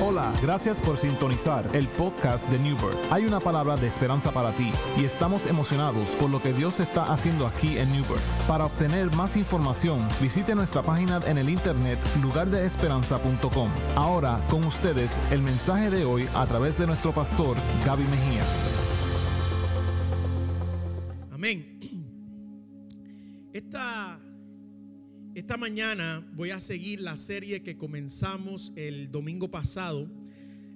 Hola, gracias por sintonizar el podcast de New Birth. Hay una palabra de esperanza para ti y estamos emocionados por lo que Dios está haciendo aquí en New Birth. Para obtener más información, visite nuestra página en el internet lugardeesperanza.com. Ahora, con ustedes, el mensaje de hoy a través de nuestro pastor Gaby Mejía. Amén. Esta, esta mañana voy a seguir la serie que comenzamos el domingo pasado,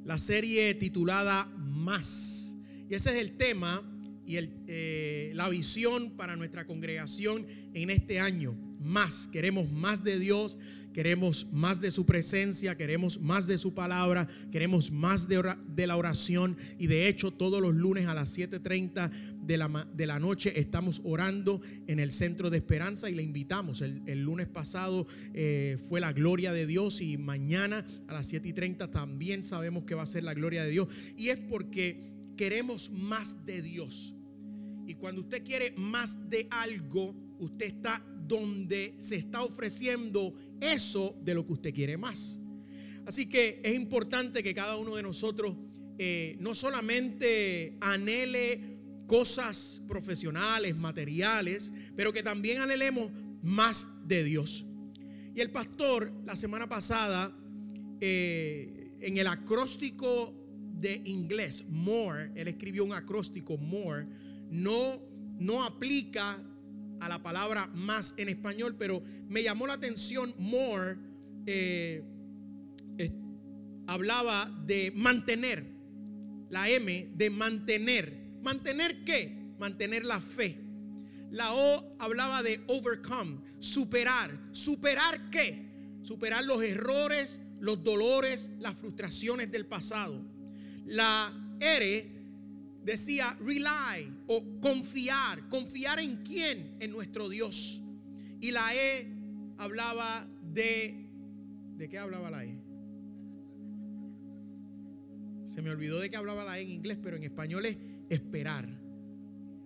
la serie titulada Más. Y ese es el tema y eh, la visión para nuestra congregación en este año. Más, queremos más de Dios, queremos más de su presencia, queremos más de su palabra, queremos más de la oración. Y de hecho, todos los lunes a las 7.30 de la, de la noche estamos orando en el Centro de Esperanza y le invitamos. El, el lunes pasado eh, fue la gloria de Dios y mañana a las 7.30 también sabemos que va a ser la gloria de Dios. Y es porque queremos más de Dios. Y cuando usted quiere más de algo, usted está donde se está ofreciendo eso de lo que usted quiere más. Así que es importante que cada uno de nosotros eh, no solamente anhele cosas profesionales, materiales, pero que también anhelemos más de Dios. Y el pastor la semana pasada, eh, en el acróstico de inglés, more, él escribió un acróstico, more, no, no aplica a la palabra más en español, pero me llamó la atención, more, eh, hablaba de mantener, la M de mantener. ¿Mantener qué? Mantener la fe. La O hablaba de overcome, superar. ¿Superar qué? Superar los errores, los dolores, las frustraciones del pasado. La R decía rely o confiar. ¿Confiar en quién? En nuestro Dios. Y la E hablaba de... ¿De qué hablaba la E? Se me olvidó de que hablaba la E en inglés, pero en español es esperar.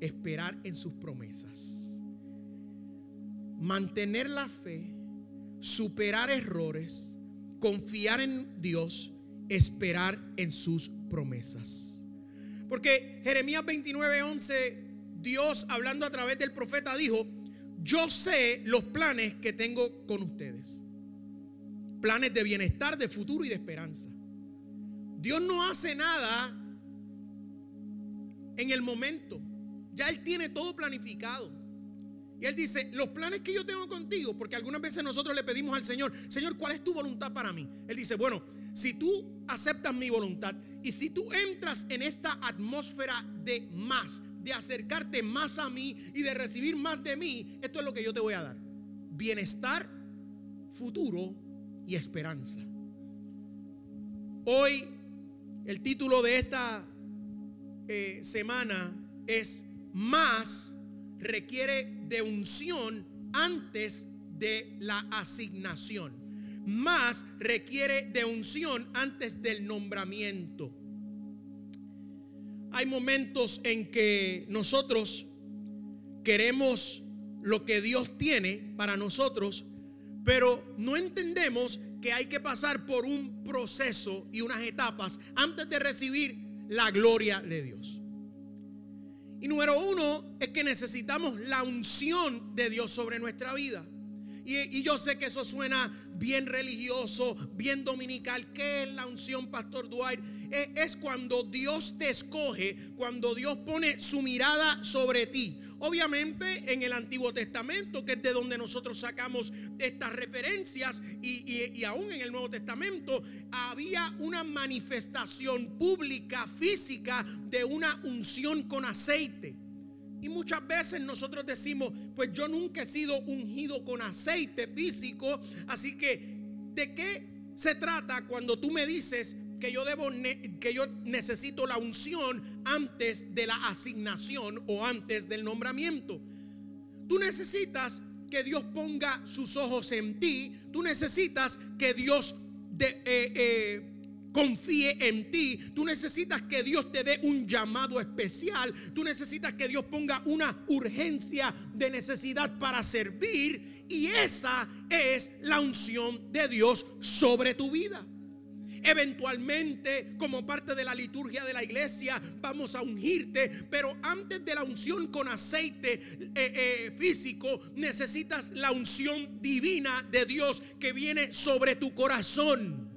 Esperar en sus promesas. Mantener la fe, superar errores, confiar en Dios, esperar en sus promesas. Porque Jeremías 29:11, Dios hablando a través del profeta dijo, yo sé los planes que tengo con ustedes. Planes de bienestar, de futuro y de esperanza. Dios no hace nada en el momento. Ya Él tiene todo planificado. Y Él dice, los planes que yo tengo contigo, porque algunas veces nosotros le pedimos al Señor, Señor, ¿cuál es tu voluntad para mí? Él dice, bueno, si tú aceptas mi voluntad y si tú entras en esta atmósfera de más, de acercarte más a mí y de recibir más de mí, esto es lo que yo te voy a dar. Bienestar, futuro y esperanza. Hoy el título de esta eh, semana es Más requiere de unción antes de la asignación. Más requiere de unción antes del nombramiento. Hay momentos en que nosotros queremos lo que Dios tiene para nosotros, pero no entendemos que hay que pasar por un proceso y unas etapas antes de recibir la gloria de Dios. Y número uno es que necesitamos la unción de Dios sobre nuestra vida. Y, y yo sé que eso suena bien religioso, bien dominical. ¿Qué es la unción, Pastor Dwight? Es, es cuando Dios te escoge, cuando Dios pone su mirada sobre ti. Obviamente en el Antiguo Testamento, que es de donde nosotros sacamos estas referencias, y, y- y aún en el Nuevo Testamento, había una manifestación pública, física, de una unción con aceite. Y muchas veces nosotros decimos, pues yo nunca he sido ungido con aceite físico, así que ¿de qué se trata cuando tú me dices que yo debo que yo necesito la unción antes de la asignación o antes del nombramiento? Tú necesitas que Dios ponga sus ojos en ti, tú necesitas que Dios eh, eh, confíe en ti. Tú necesitas que Dios te dé un llamado especial. Tú necesitas que Dios ponga una urgencia de necesidad para servir. Y esa es la unción de Dios sobre tu vida. Eventualmente, como parte de la liturgia de la iglesia, vamos a ungirte. Pero antes de la unción con aceite eh, eh, físico, necesitas la unción divina de Dios que viene sobre tu corazón.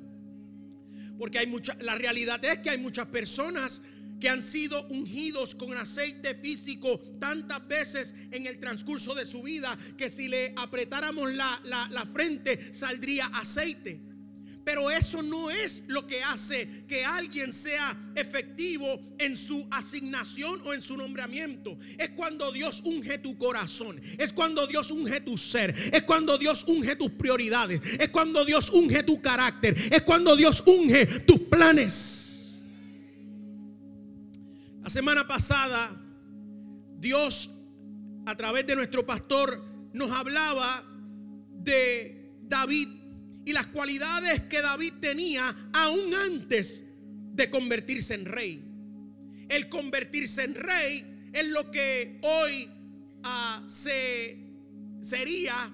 Porque hay mucha, la realidad es que hay muchas personas que han sido ungidos con aceite físico tantas veces en el transcurso de su vida que si le apretáramos la, la frente saldría aceite. Pero eso no es lo que hace que alguien sea efectivo en su asignación o en su nombramiento. Es cuando Dios unge tu corazón. Es cuando Dios unge tu ser. Es cuando Dios unge tus prioridades. Es cuando Dios unge tu carácter. Es cuando Dios unge tus planes. La semana pasada, Dios, a través de nuestro pastor, nos hablaba de David y las cualidades que David tenía aún antes de convertirse en rey. El convertirse en rey es lo que hoy ah, se, sería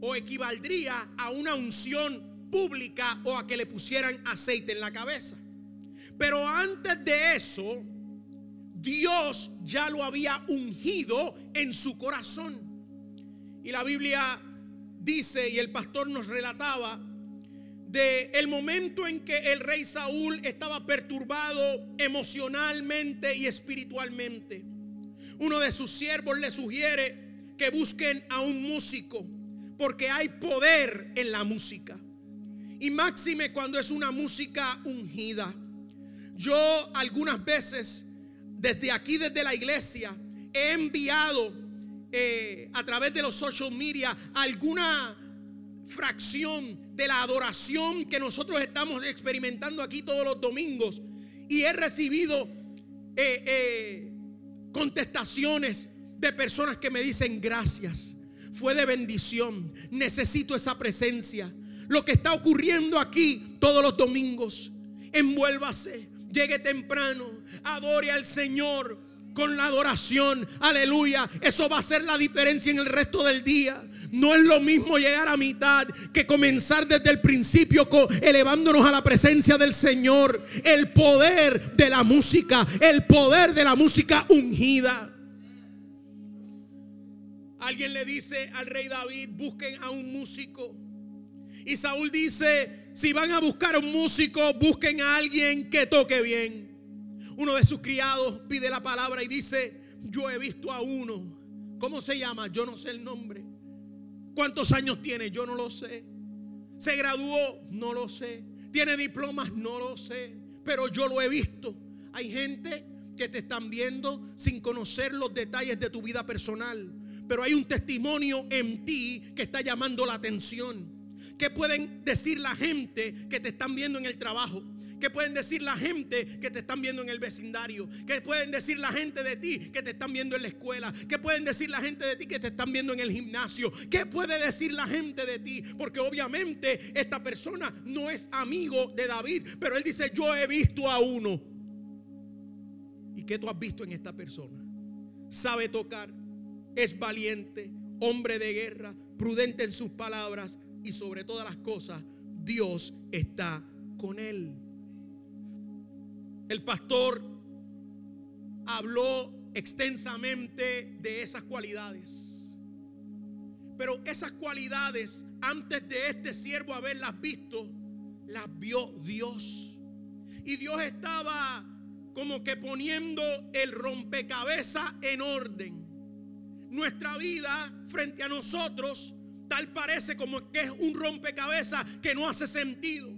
o equivaldría a una unción pública o a que le pusieran aceite en la cabeza. Pero antes de eso, Dios ya lo había ungido en su corazón. Y la Biblia dice, y el pastor nos relataba, de el momento en que el rey Saúl estaba perturbado emocionalmente y espiritualmente. Uno de sus siervos le sugiere que busquen a un músico, porque hay poder en la música. Y máxime cuando es una música ungida. Yo algunas veces, desde aquí, desde la iglesia, he enviado eh, a través de los social media alguna fracción de la adoración que nosotros estamos experimentando aquí todos los domingos. Y he recibido eh, eh, contestaciones de personas que me dicen gracias. Fue de bendición. Necesito esa presencia. Lo que está ocurriendo aquí todos los domingos. Envuélvase. Llegue temprano. Adore al Señor con la adoración. Aleluya. Eso va a ser la diferencia en el resto del día. No es lo mismo llegar a mitad que comenzar desde el principio elevándonos a la presencia del Señor. El poder de la música, el poder de la música ungida. Alguien le dice al rey David, busquen a un músico. Y Saúl dice, si van a buscar a un músico, busquen a alguien que toque bien. Uno de sus criados pide la palabra y dice, yo he visto a uno. ¿Cómo se llama? Yo no sé el nombre. ¿Cuántos años tiene? Yo no lo sé. ¿Se graduó? No lo sé. ¿Tiene diplomas? No lo sé. Pero yo lo he visto. Hay gente que te están viendo sin conocer los detalles de tu vida personal. Pero hay un testimonio en ti que está llamando la atención. ¿Qué pueden decir la gente que te están viendo en el trabajo? ¿Qué pueden decir la gente que te están viendo en el vecindario? ¿Qué pueden decir la gente de ti que te están viendo en la escuela? ¿Qué pueden decir la gente de ti que te están viendo en el gimnasio? ¿Qué puede decir la gente de ti? Porque obviamente esta persona no es amigo de David, pero él dice, yo he visto a uno. ¿Y qué tú has visto en esta persona? Sabe tocar, es valiente, hombre de guerra, prudente en sus palabras y sobre todas las cosas, Dios está con él. El pastor habló extensamente de esas cualidades. Pero esas cualidades, antes de este siervo haberlas visto, las vio Dios. Y Dios estaba como que poniendo el rompecabezas en orden. Nuestra vida frente a nosotros tal parece como que es un rompecabezas que no hace sentido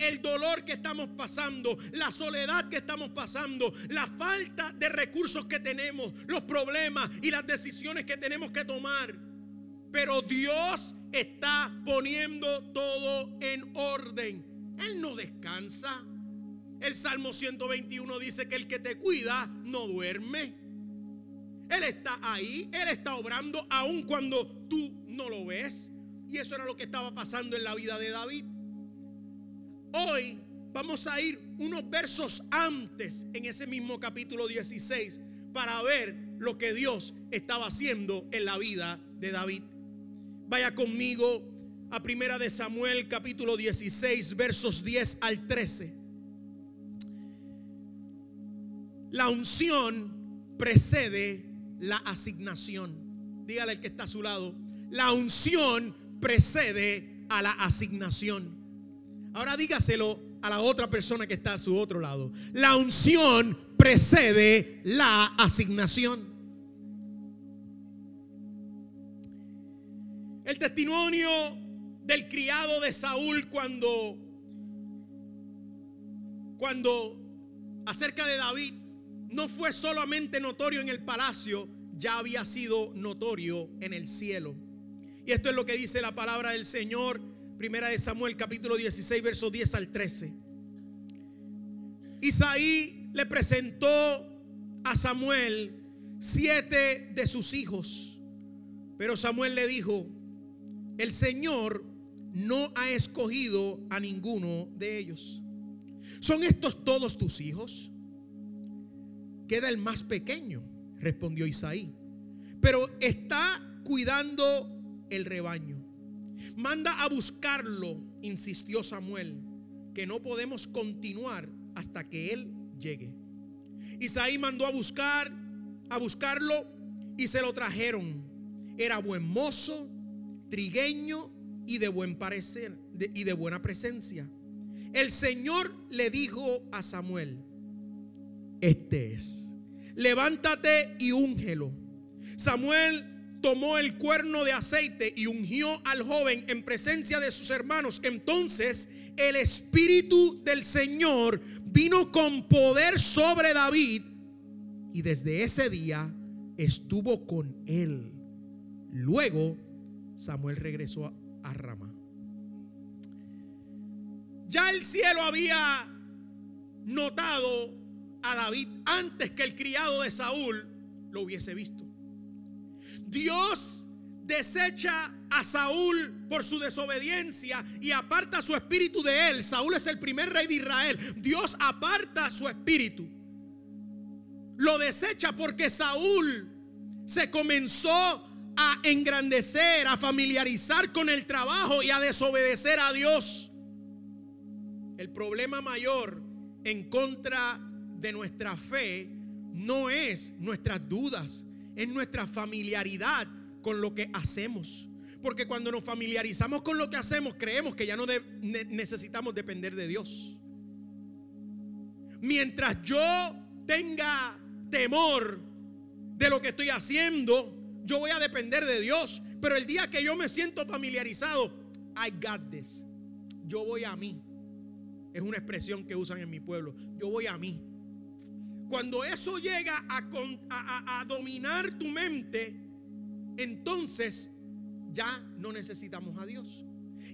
el dolor que estamos pasando, la soledad que estamos pasando, la falta de recursos que tenemos, los problemas y las decisiones que tenemos que tomar. Pero Dios está poniendo todo en orden. Él no descansa. El Salmo 121 dice que el que te cuida no duerme. Él está ahí, Él está obrando aun cuando tú no lo ves. Y eso era lo que estaba pasando en la vida de David. Hoy vamos a ir unos versos antes en ese mismo capítulo 16 para ver lo que Dios estaba haciendo en la vida de David. Vaya conmigo a Primera de Samuel capítulo 16 versos 10 al 13. La unción precede la asignación. Dígale al que está a su lado. La unción precede a la asignación. Ahora dígaselo a la otra persona que está a su otro lado. La unción precede la asignación. El testimonio del criado de Saúl cuando cuando acerca de David no fue solamente notorio en el palacio, ya había sido notorio en el cielo. Y esto es lo que dice la palabra del Señor, primera de Samuel capítulo 16, versos 10 al 13. Isaí le presentó a Samuel siete de sus hijos, pero Samuel le dijo, el Señor no ha escogido a ninguno de ellos. ¿Son estos todos tus hijos? Queda el más pequeño, respondió Isaí, pero está cuidando el rebaño. Manda a buscarlo, insistió Samuel, que no podemos continuar hasta que él llegue. Isaí mandó a buscar, a buscarlo y se lo trajeron. Era buen mozo, trigueño y de buen parecer y de buena presencia. El Señor le dijo a Samuel, este es, levántate y úngelo. Samuel tomó el cuerno de aceite y ungió al joven en presencia de sus hermanos. Entonces el Espíritu del Señor vino con poder sobre David y desde ese día estuvo con él. Luego Samuel regresó a, Rama. Ya el cielo había notado a David antes que el criado de Saúl lo hubiese visto. Dios desecha a Saúl por su desobediencia y aparta su espíritu de él. Saúl es el primer rey de Israel. Dios aparta su espíritu. Lo desecha porque Saúl se comenzó a engrandecer, a familiarizar con el trabajo y a desobedecer a Dios. El problema mayor en contra de nuestra fe no es nuestras dudas, es nuestra familiaridad con lo que hacemos. Porque cuando nos familiarizamos con lo que hacemos, creemos que ya no necesitamos depender de Dios. Mientras yo tenga temor de lo que estoy haciendo, yo voy a depender de Dios. Pero el día que yo me siento familiarizado, I got this. Yo voy a mí. Es una expresión que usan en mi pueblo. Yo voy a mí. Cuando eso llega a, dominar tu mente, entonces ya no necesitamos a Dios.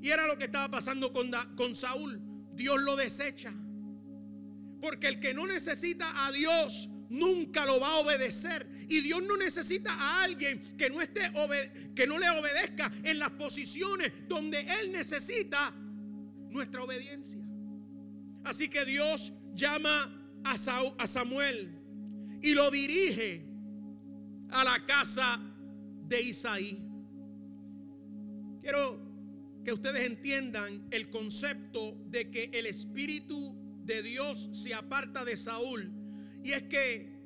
Y era lo que estaba pasando con, con Saúl. Dios lo desecha. Porque el que no necesita a Dios nunca lo va a obedecer. Y Dios no necesita a alguien que no, esté que no le obedezca en las posiciones donde Él necesita nuestra obediencia. Así que Dios llama a, Samuel y lo dirige a la casa de Isaí. Quiero que ustedes entiendan el concepto de que el Espíritu de Dios se aparta de Saúl. Y es que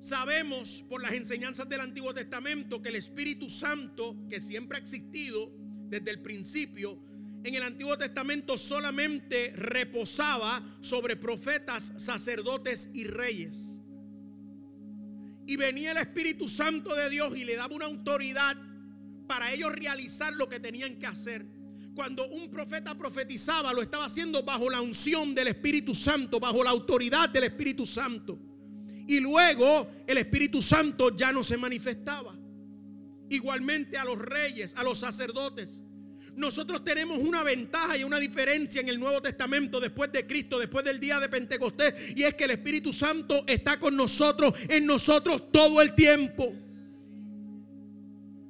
sabemos por las enseñanzas del Antiguo Testamento que el Espíritu Santo, que siempre ha existido desde el principio, en el Antiguo Testamento solamente reposaba sobre profetas, sacerdotes y reyes. Y venía el Espíritu Santo de Dios y le daba una autoridad para ellos realizar lo que tenían que hacer. Cuando un profeta profetizaba, lo estaba haciendo bajo la unción del Espíritu Santo, bajo la autoridad del Espíritu Santo. Y luego el Espíritu Santo ya no se manifestaba. Igualmente a los reyes, a los sacerdotes. Nosotros tenemos una ventaja y una diferencia en el Nuevo Testamento después de Cristo, después del día de Pentecostés, y es que el Espíritu Santo está con nosotros, en nosotros todo el tiempo.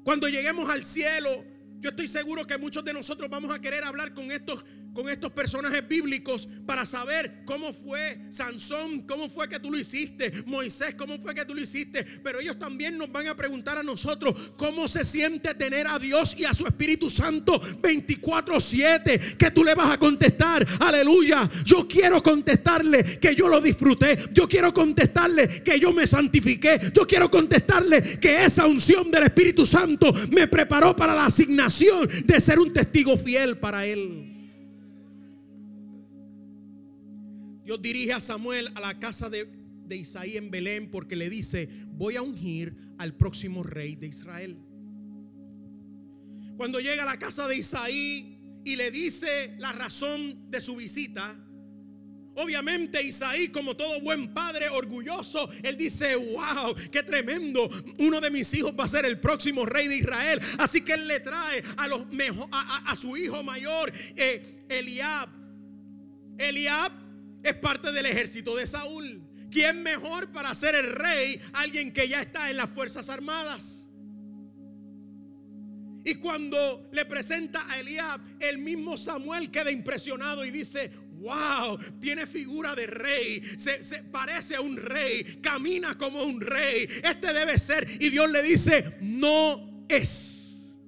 Cuando lleguemos al cielo, yo estoy seguro que muchos de nosotros vamos a querer hablar con estos con estos personajes bíblicos para saber cómo fue Sansón, cómo fue que tú lo hiciste, Moisés, cómo fue que tú lo hiciste. Pero ellos también nos van a preguntar a nosotros cómo se siente tener a Dios y a su Espíritu Santo 24/7. Que tú le vas a contestar, aleluya. Yo quiero contestarle que yo lo disfruté. Yo quiero contestarle que yo me santifiqué. Yo quiero contestarle que esa unción del Espíritu Santo me preparó para la asignación de ser un testigo fiel para Él. Dios dirige a Samuel a la casa de, Isaí en Belén porque le dice, voy a ungir al próximo rey de Israel. Cuando llega a la casa de Isaí y le dice la razón de su visita, Obviamente Isaí, como todo buen padre orgulloso, él dice, wow, qué tremendo. Uno de mis hijos va a ser el próximo rey de Israel. Así que él le trae a, los a, su hijo mayor, eh, Eliab. Eliab es parte del ejército de Saúl. ¿Quién mejor para ser el rey? Alguien que ya está en las Fuerzas Armadas. Y cuando le presenta a Eliab, el mismo Samuel queda impresionado y dice, wow, tiene figura de rey, se, se, parece a un rey, camina como un rey, este debe ser. Y Dios le dice, no es.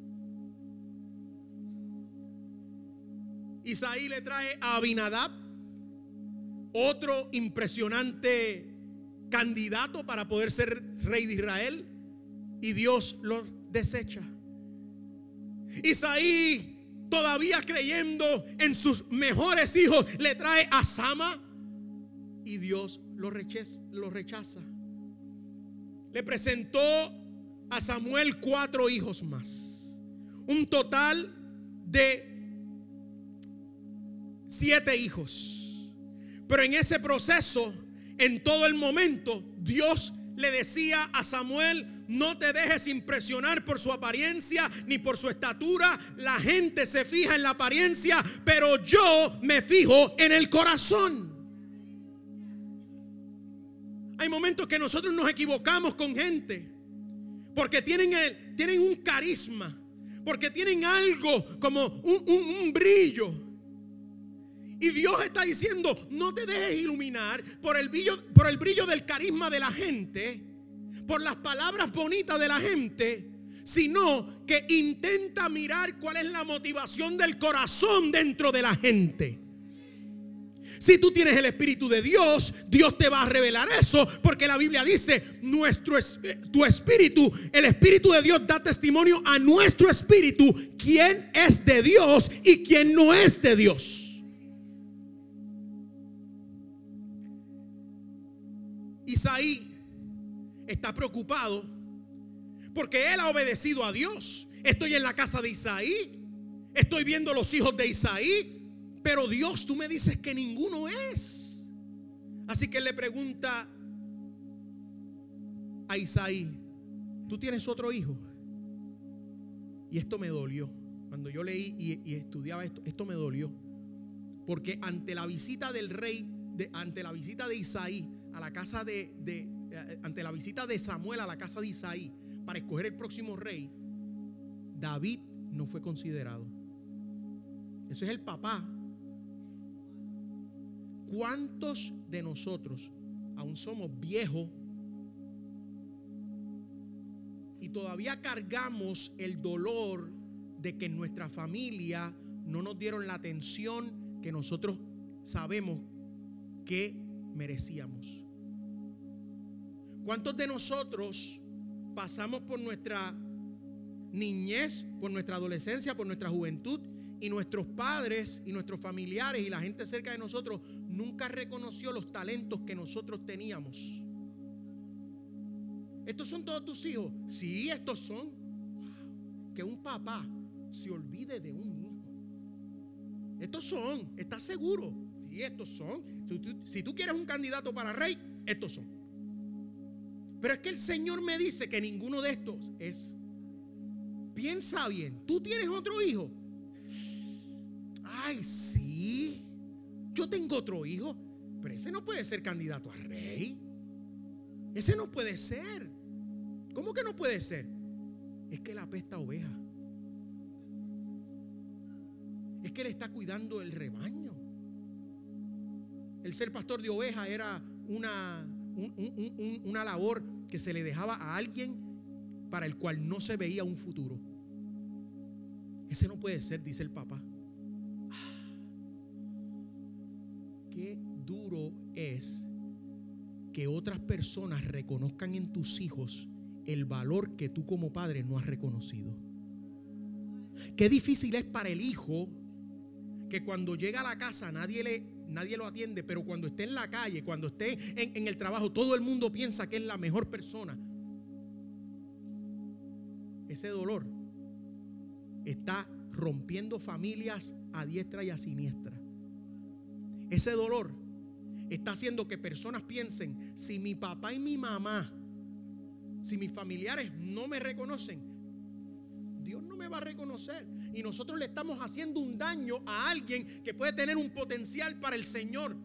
Isaí le trae a Abinadab, otro impresionante candidato para poder ser rey de Israel y Dios lo desecha. Isaí, todavía creyendo en sus mejores hijos, le trae a Sama y Dios lo rechaza. Lo rechaza. Le presentó a Samuel cuatro hijos más. Un total de siete hijos. Pero en ese proceso, en todo el momento, Dios le decía a Samuel, no te dejes impresionar por su apariencia ni por su estatura. La gente se fija en la apariencia, pero yo me fijo en el corazón. Hay momentos que nosotros nos equivocamos con gente porque tienen, el, tienen un carisma, porque tienen algo como un, un brillo. Y Dios está diciendo, no te dejes iluminar por el brillo, por el brillo del carisma de la gente, por las palabras bonitas de la gente, sino que intenta mirar cuál es la motivación del corazón dentro de la gente. Si tú tienes el Espíritu de Dios, Dios te va a revelar eso, porque la Biblia dice, nuestro tu espíritu, el Espíritu de Dios da testimonio a nuestro espíritu quién es de Dios y quién no es de Dios. Isaí está preocupado porque él ha obedecido a Dios. Estoy en la casa de Isaí, estoy viendo los hijos de Isaí, pero Dios, tú me dices que ninguno es. Así que él le pregunta a Isaí, ¿tú tienes otro hijo? Y esto me dolió. Cuando yo leí y, estudiaba esto, esto me dolió. Porque ante la visita del rey, de, ante la visita de Isaí, a la casa de, eh, ante la visita de Samuel a la casa de Isaí para escoger el próximo rey, David no fue considerado. Eso es el papá. ¿Cuántos de nosotros aún somos viejos y todavía cargamos el dolor de que en nuestra familia no nos dieron la atención que nosotros sabemos que merecíamos? ¿Cuántos de nosotros pasamos por nuestra niñez, por nuestra adolescencia, por nuestra juventud y nuestros padres y nuestros familiares y la gente cerca de nosotros nunca reconoció los talentos que nosotros teníamos? ¿Estos son todos tus hijos? Sí, estos son. Que un papá se olvide de un hijo. Estos son, ¿estás seguro? Sí, estos son. Si tú, si tú quieres un candidato para rey, estos son. Pero es que el Señor me dice que ninguno de estos es. Piensa bien, tú tienes otro hijo. Ay, sí. Yo tengo otro hijo, pero ese no puede ser candidato a rey. Ese no puede ser. ¿Cómo que no puede ser? Es que la pesta oveja. Es que Él está cuidando el rebaño. El ser pastor de ovejas era una, una labor que se le dejaba a alguien para el cual no se veía un futuro. Ese no puede ser, dice el papá. Ah, qué duro es que otras personas reconozcan en tus hijos el valor que tú como padre no has reconocido. Qué difícil es para el hijo que cuando llega a la casa nadie, le, nadie lo atiende, pero cuando esté en la calle, cuando esté en, el trabajo, todo el mundo piensa que es la mejor persona. Ese dolor está rompiendo familias a diestra y a siniestra. Ese dolor está haciendo que personas piensen, si mi papá y mi mamá, si mis familiares no me reconocen, Dios no me va a reconocer. Y nosotros le estamos haciendo un daño a alguien que puede tener un potencial para el Señor.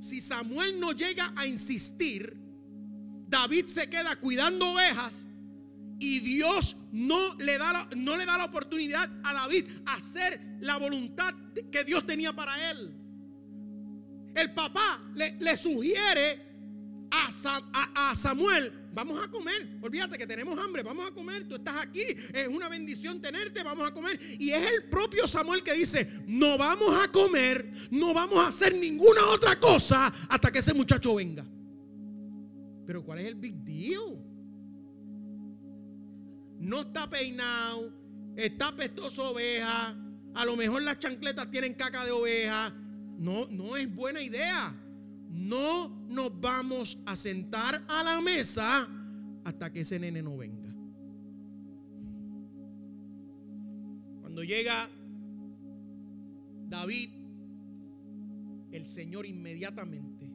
Si Samuel no llega a insistir, David se queda cuidando ovejas y Dios no le da la, no le da la oportunidad a David a hacer la voluntad que Dios tenía para él. El papá le, sugiere a, a, Samuel, vamos a comer, olvídate que tenemos hambre, vamos a comer, tú estás aquí, es una bendición tenerte, vamos a comer. Y es el propio Samuel que dice, no vamos a comer, no vamos a hacer ninguna otra cosa hasta que ese muchacho venga. Pero ¿cuál es el big deal? No está peinado, está pestoso oveja, a lo mejor las chancletas tienen caca de oveja, no, no es buena idea. No nos vamos a sentar a la mesa hasta que ese nene no venga. Cuando llega David, el Señor inmediatamente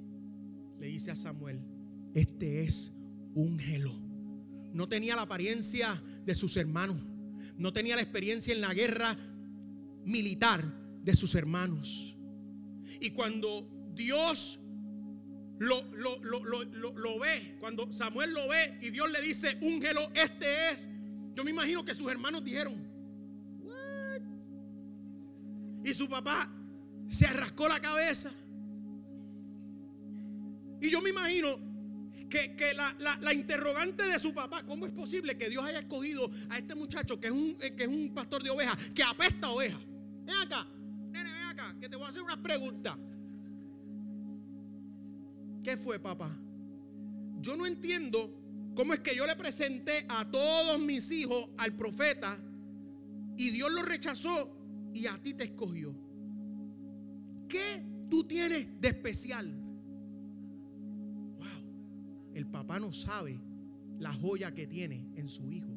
le dice a Samuel, este es un gelo. No tenía la apariencia de sus hermanos. No tenía la experiencia en la guerra militar de sus hermanos. Y cuando Dios lo, lo, ve, cuando Samuel lo ve y Dios le dice, úngelo, este es, yo me imagino que sus hermanos dijeron, ¿What? Y su papá se arrascó la cabeza. Y yo me imagino que, la, interrogante de su papá, ¿cómo es posible que Dios haya escogido a este muchacho que es un, que es un pastor de ovejas, que apesta ovejas? Ven acá, ven acá, que te voy a hacer una pregunta. ¿Qué fue, papá? Yo no entiendo cómo es que yo le presenté a todos mis hijos al profeta y Dios lo rechazó y a ti te escogió. ¿Qué tú tienes de especial? Wow, el papá no sabe la joya que tiene en su hijo.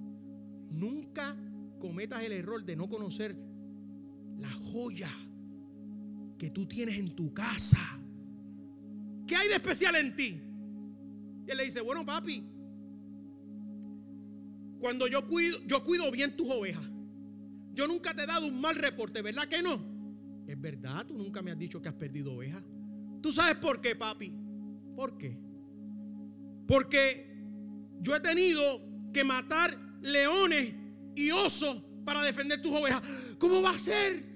Nunca cometas el error de no conocer la joya que tú tienes en tu casa. ¿Qué hay de especial en ti? Y él le dice, bueno papi, cuando yo cuido, yo cuido bien tus ovejas. Yo nunca te he dado un mal reporte, ¿verdad que no? Es verdad, tú nunca me has dicho que has perdido ovejas. ¿Tú sabes por qué, papi? ¿Por qué? Porque yo he tenido que matar leones y osos para defender tus ovejas. ¿Cómo va a ser?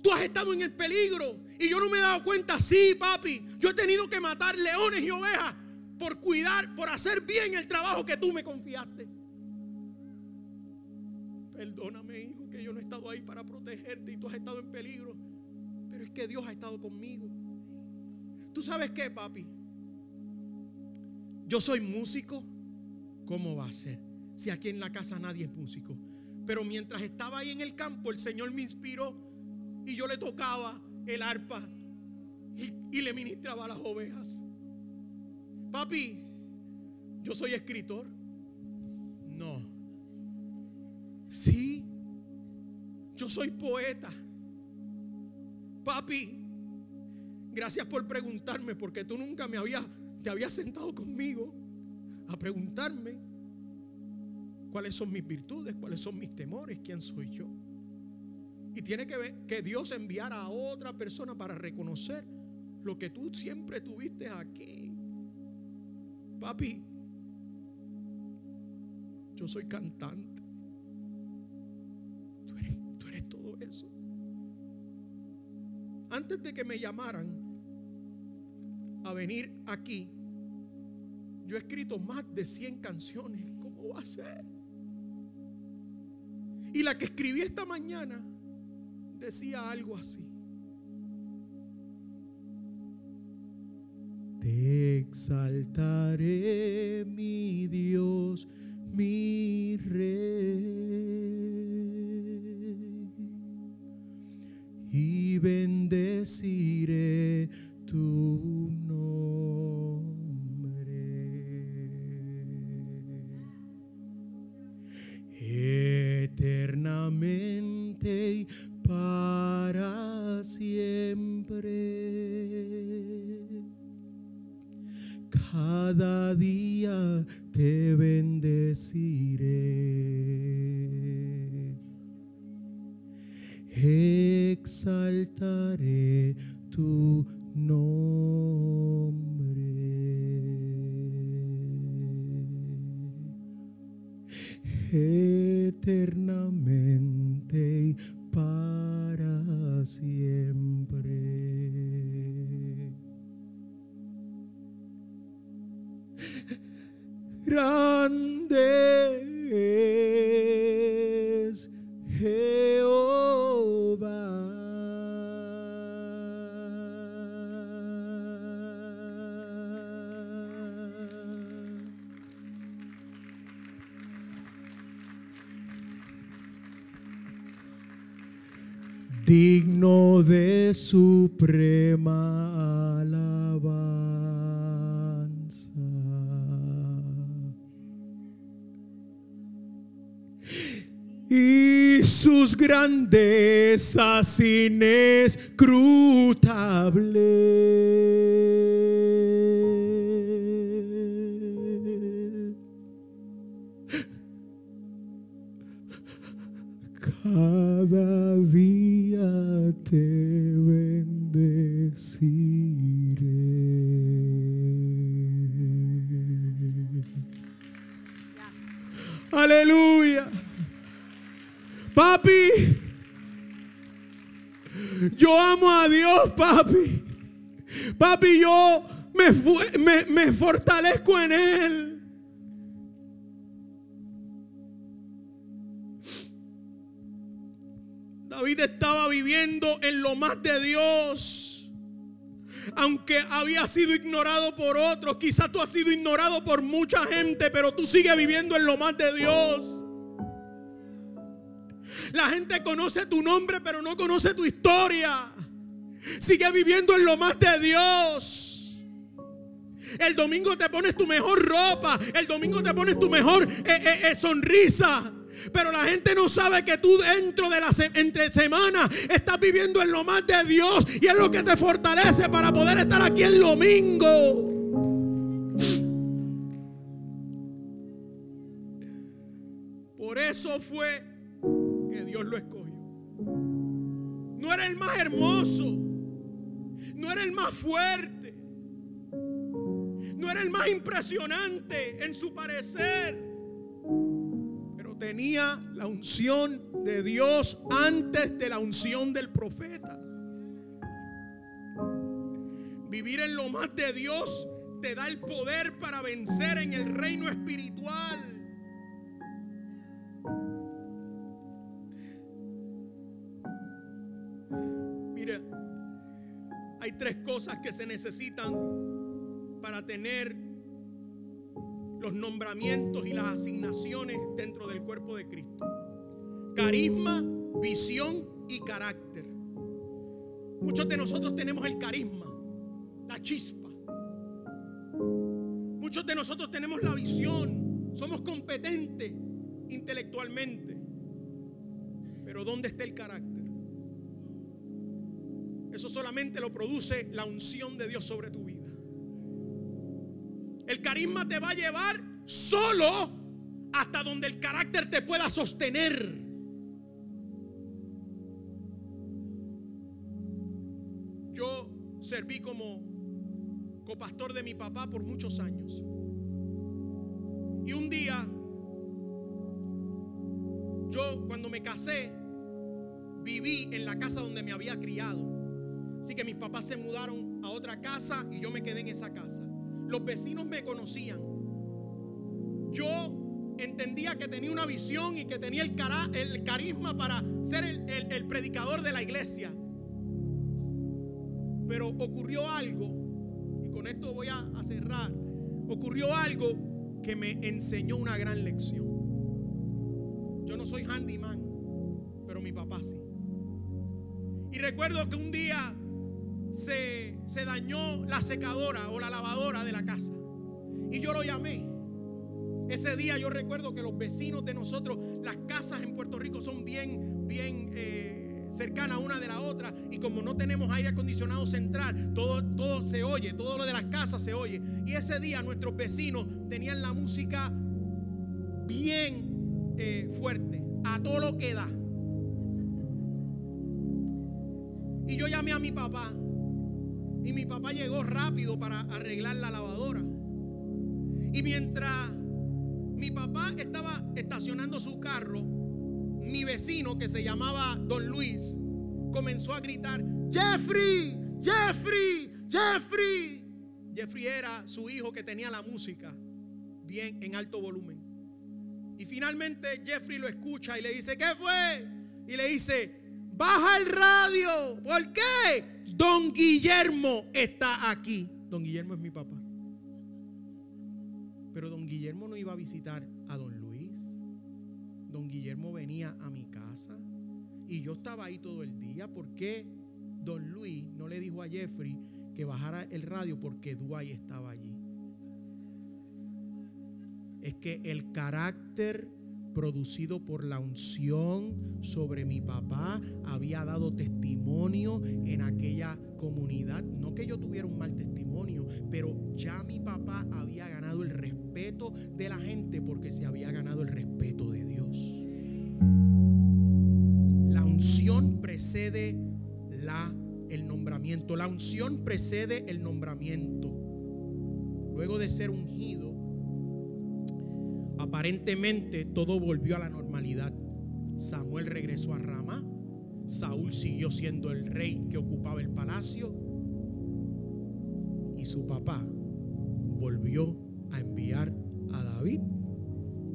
Tú has estado en el peligro y yo no me he dado cuenta. Sí, papi, yo he tenido que matar leones y ovejas por cuidar, por hacer bien el trabajo que tú me confiaste. Perdóname, hijo, que yo no he estado ahí para protegerte y tú has estado en peligro. Pero es que Dios ha estado conmigo. ¿Tú sabes qué, papi? Yo soy músico. ¿Cómo va a ser? Si aquí en la casa nadie es músico. Pero mientras estaba ahí en el campo, el Señor me inspiró y yo le tocaba el arpa y, le ministraba a las ovejas. Papi, yo soy escritor. No. Sí, yo soy poeta. Papi, gracias por preguntarme porque tú nunca me habías, te habías sentado conmigo a preguntarme cuáles son mis virtudes, cuáles son mis temores, quién soy yo. Y tiene que ver que Dios enviara a otra persona para reconocer lo que tú siempre tuviste aquí. Papi, yo soy cantante. Tú eres, todo eso. Antes de que me llamaran a venir aquí, yo he escrito más de 100 canciones. ¿Cómo va a ser? Y la que escribí esta mañana decía algo así. Te exaltaré, mi Dios, mi rey, y bendeciré digno de suprema alabanza. Y sus grandezas inescrutables. De Dios. Aunque había sido ignorado por otros, quizás tú has sido ignorado por mucha gente, pero tú sigues viviendo en lo más de Dios. La gente conoce tu nombre, pero no conoce tu historia. Sigue viviendo en lo más de Dios. El domingo te pones tu mejor ropa. El domingo te pones tu mejor eh, eh, eh, sonrisa. Pero la gente no sabe que tú dentro de la se- entre semana estás viviendo en lo más de Dios. Y es lo que te fortalece para poder estar aquí el domingo. Por eso fue que Dios lo escogió. No era el más hermoso. No era el más fuerte. No era el más impresionante en su parecer. Tenía la unción de Dios antes de la unción del profeta. Vivir en lo más de Dios te da el poder para vencer en el reino espiritual. Mira, hay tres cosas que se necesitan para tener los nombramientos y las asignaciones dentro del cuerpo de Cristo. Carisma, visión y carácter. Muchos de nosotros tenemos el carisma, la chispa. Muchos de nosotros tenemos la visión, somos competentes intelectualmente. Pero ¿dónde está el carácter? Eso solamente lo produce la unción de Dios sobre tu vida. El carisma te va a llevar solo hasta donde el carácter te pueda sostener. Yo serví como copastor de mi papá por muchos años. Y un día, yo cuando me casé, viví en la casa donde me había criado. Así que mis papás se mudaron a otra casa y yo me quedé en esa casa. Los vecinos me conocían. Yo entendía que tenía una visión y que tenía el, el carisma para ser el predicador de la iglesia. Pero ocurrió algo, y con esto voy a cerrar, ocurrió algo que me enseñó una gran lección. Yo no soy handyman, pero mi papá sí. Y recuerdo que un día se, se dañó la secadora o la lavadora de la casa. Y yo lo llamé. Ese día yo recuerdo que los vecinos de nosotros, las casas en Puerto Rico son bien, bien eh, cercanas una de la otra. Y como no tenemos aire acondicionado central, todo, todo se oye, todo lo de las casas se oye. Y ese día nuestros vecinos tenían la música bien eh, fuerte, a todo lo que da. Y yo llamé a mi papá y mi papá llegó rápido para arreglar la lavadora. Y mientras mi papá estaba estacionando su carro, mi vecino que se llamaba Don Luis comenzó a gritar, Jeffrey, Jeffrey, Jeffrey. Jeffrey era su hijo que tenía la música bien en alto volumen. Y finalmente Jeffrey lo escucha y le dice, ¿qué fue? Y le dice, baja el radio. ¿Por qué? Don Guillermo está aquí. Don Guillermo es mi papá. Pero don Guillermo no iba a visitar a don Luis. Don Guillermo venía a mi casa y yo estaba ahí todo el día. ¿Por qué don Luis no le dijo a Jeffrey que bajara el radio porque Dwight estaba allí? Es que el carácter producido por la unción sobre mi papá, había dado testimonio en aquella comunidad. No que yo tuviera un mal testimonio, pero ya mi papá había ganado el respeto de la gente porque se había ganado el respeto de Dios. La unción precede la el nombramiento. La unción precede el nombramiento. Luego de ser ungido, Aparentemente todo volvió a la normalidad. Samuel regresó a Ramá. Saúl siguió siendo el rey que ocupaba el palacio. Y su papá volvió a enviar a David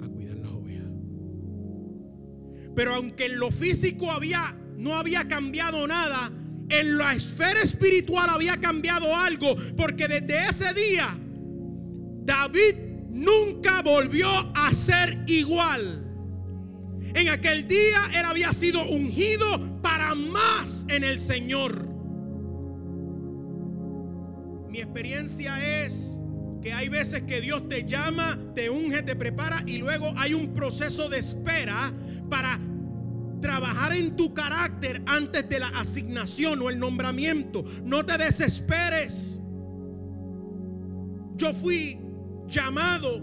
a cuidar las ovejas. Pero aunque en lo físico había no había cambiado nada, en la esfera espiritual había cambiado algo, porque desde ese día David nunca volvió a ser igual. En aquel día él había sido ungido para más en el Señor. Mi experiencia es que hay veces que Dios te llama, te unge, te prepara y luego hay un proceso de espera para trabajar en tu carácter antes de la asignación o el nombramiento. No te desesperes. Yo fui llamado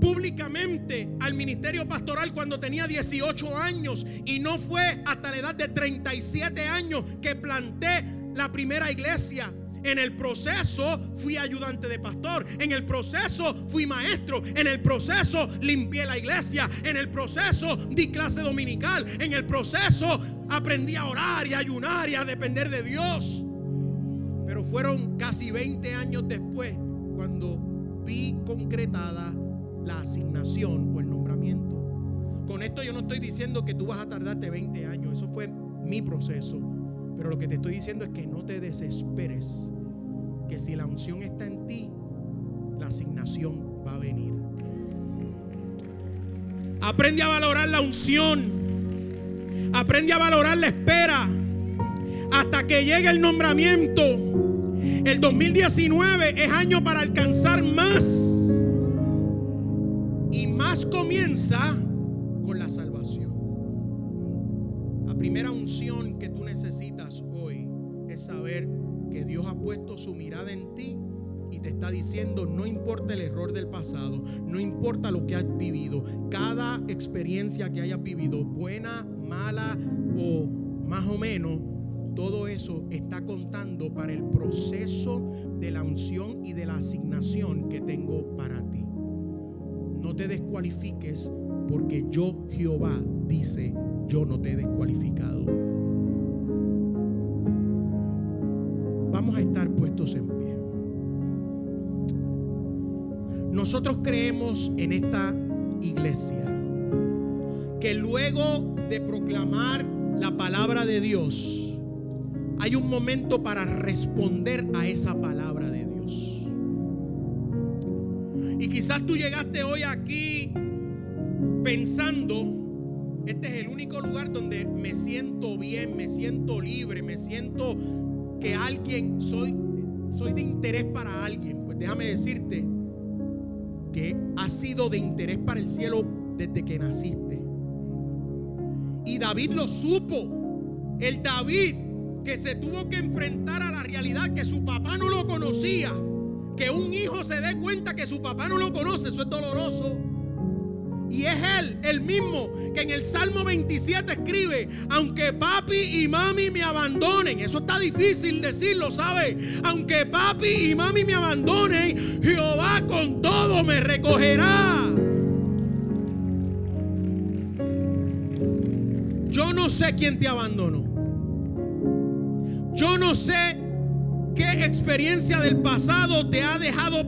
públicamente al ministerio pastoral cuando tenía 18 años y no fue hasta la edad de 37 años que planté la primera iglesia. En el proceso fui ayudante de pastor. En el proceso fui maestro. En el proceso limpié la iglesia. En el proceso di clase dominical. En el proceso aprendí a orar y a ayunar y a depender de Dios. Pero fueron casi 20 años después cuando vi concretada la asignación o el nombramiento. Con esto yo no estoy diciendo que tú vas a tardarte 20 años, eso fue mi proceso. Pero lo que te estoy diciendo es que no te desesperes, que si la unción está en ti, la asignación va a venir. Aprende a valorar la unción. Aprende a valorar la espera hasta que llegue el nombramiento. El 2019 es año para alcanzar más. Y más comienza con la salvación. La primera unción que tú necesitas hoy es saber que Dios ha puesto su mirada en ti y te está diciendo, no importa el error del pasado, no importa lo que has vivido, cada experiencia que hayas vivido, buena, mala o más o menos, todo eso está contando para el proceso de la unción y de la asignación que tengo para ti. No te descualifiques porque yo Jehová dice, yo no te he descualificado. Vamos a estar puestos en pie. Nosotros creemos en esta iglesia que luego de proclamar la palabra de Dios, hay un momento para responder a esa palabra de Dios. Y quizás tú llegaste hoy aquí pensando, este es el único lugar donde me siento bien, me siento libre, me siento que alguien soy soy de interés para alguien. Pues déjame decirte que ha sido de interés para el cielo desde que naciste. Y David lo supo. El David que se tuvo que enfrentar a la realidad que su papá no lo conocía. Que un hijo se dé cuenta que su papá no lo conoce, eso es doloroso. Y es Él, el mismo, que en el Salmo 27 escribe, aunque papi y mami me abandonen, eso está difícil decirlo, ¿sabe? Aunque papi y mami me abandonen, Jehová con todo me recogerá. Yo no sé quién te abandonó. Yo no sé qué experiencia del pasado te ha dejado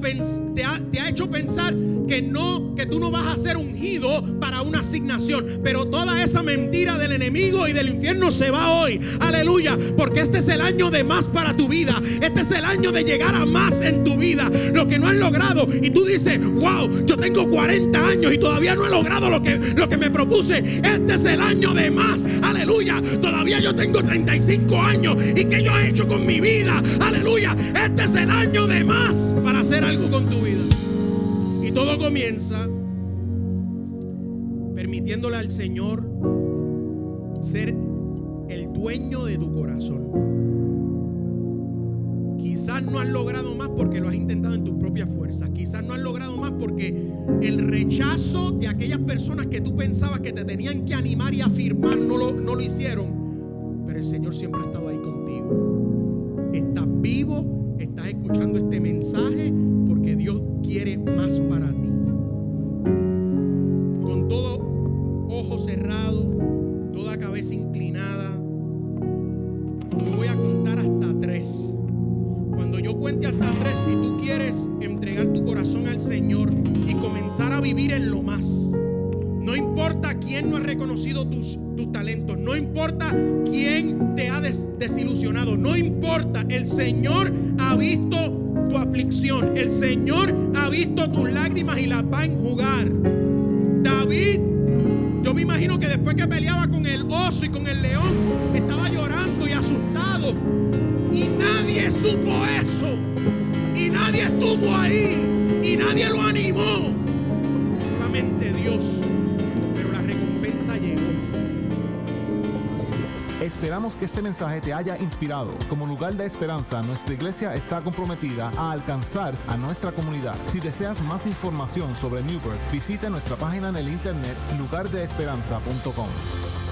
te ha, te ha hecho pensar que no, que tú no vas a ser ungido para una asignación. Pero toda esa mentira del enemigo y del infierno se va hoy. Aleluya. Porque este es el año de más para tu vida. Este es el año de llegar a más en tu vida. Lo que no has logrado. Y tú dices, wow, yo tengo 40 años y todavía no he logrado lo que, lo que me propuse. Este es el año de más. Aleluya. Todavía yo tengo 35 años. ¿Y que yo he hecho con mi vida? Aleluya. Este es el año de más para hacer algo con tu vida. Y todo comienza permitiéndole al Señor ser el dueño de tu corazón. Quizás no has logrado más porque lo has intentado en tus propias fuerzas. Quizás no has logrado más porque el rechazo de aquellas personas que tú pensabas que te tenían que animar y afirmar no lo, no lo hicieron. Pero el Señor siempre ha estado ahí contigo. Estás vivo, estás escuchando este mensaje porque Dios quiere más para ti. Con todo ojo cerrado, toda cabeza inclinada, voy a contar hasta tres. Cuando yo cuente hasta tres, si tú quieres entregar tu corazón al Señor y comenzar a vivir en lo más, no importa quién no ha reconocido tus, tus talentos, no importa quién te ha desilusionado, no importa, el Señor ha visto tu aflicción. El Señor ha visto tus lágrimas y las va a enjugar. David, yo me imagino que después que peleaba con el oso y con el león, estaba llorando y asustado. Y nadie supo eso. Y nadie estuvo ahí. Y nadie lo animó. Esperamos que este mensaje te haya inspirado. Como lugar de esperanza, nuestra iglesia está comprometida a alcanzar a nuestra comunidad. Si deseas más información sobre New Birth, visita nuestra página en el internet lugardeesperanza.com.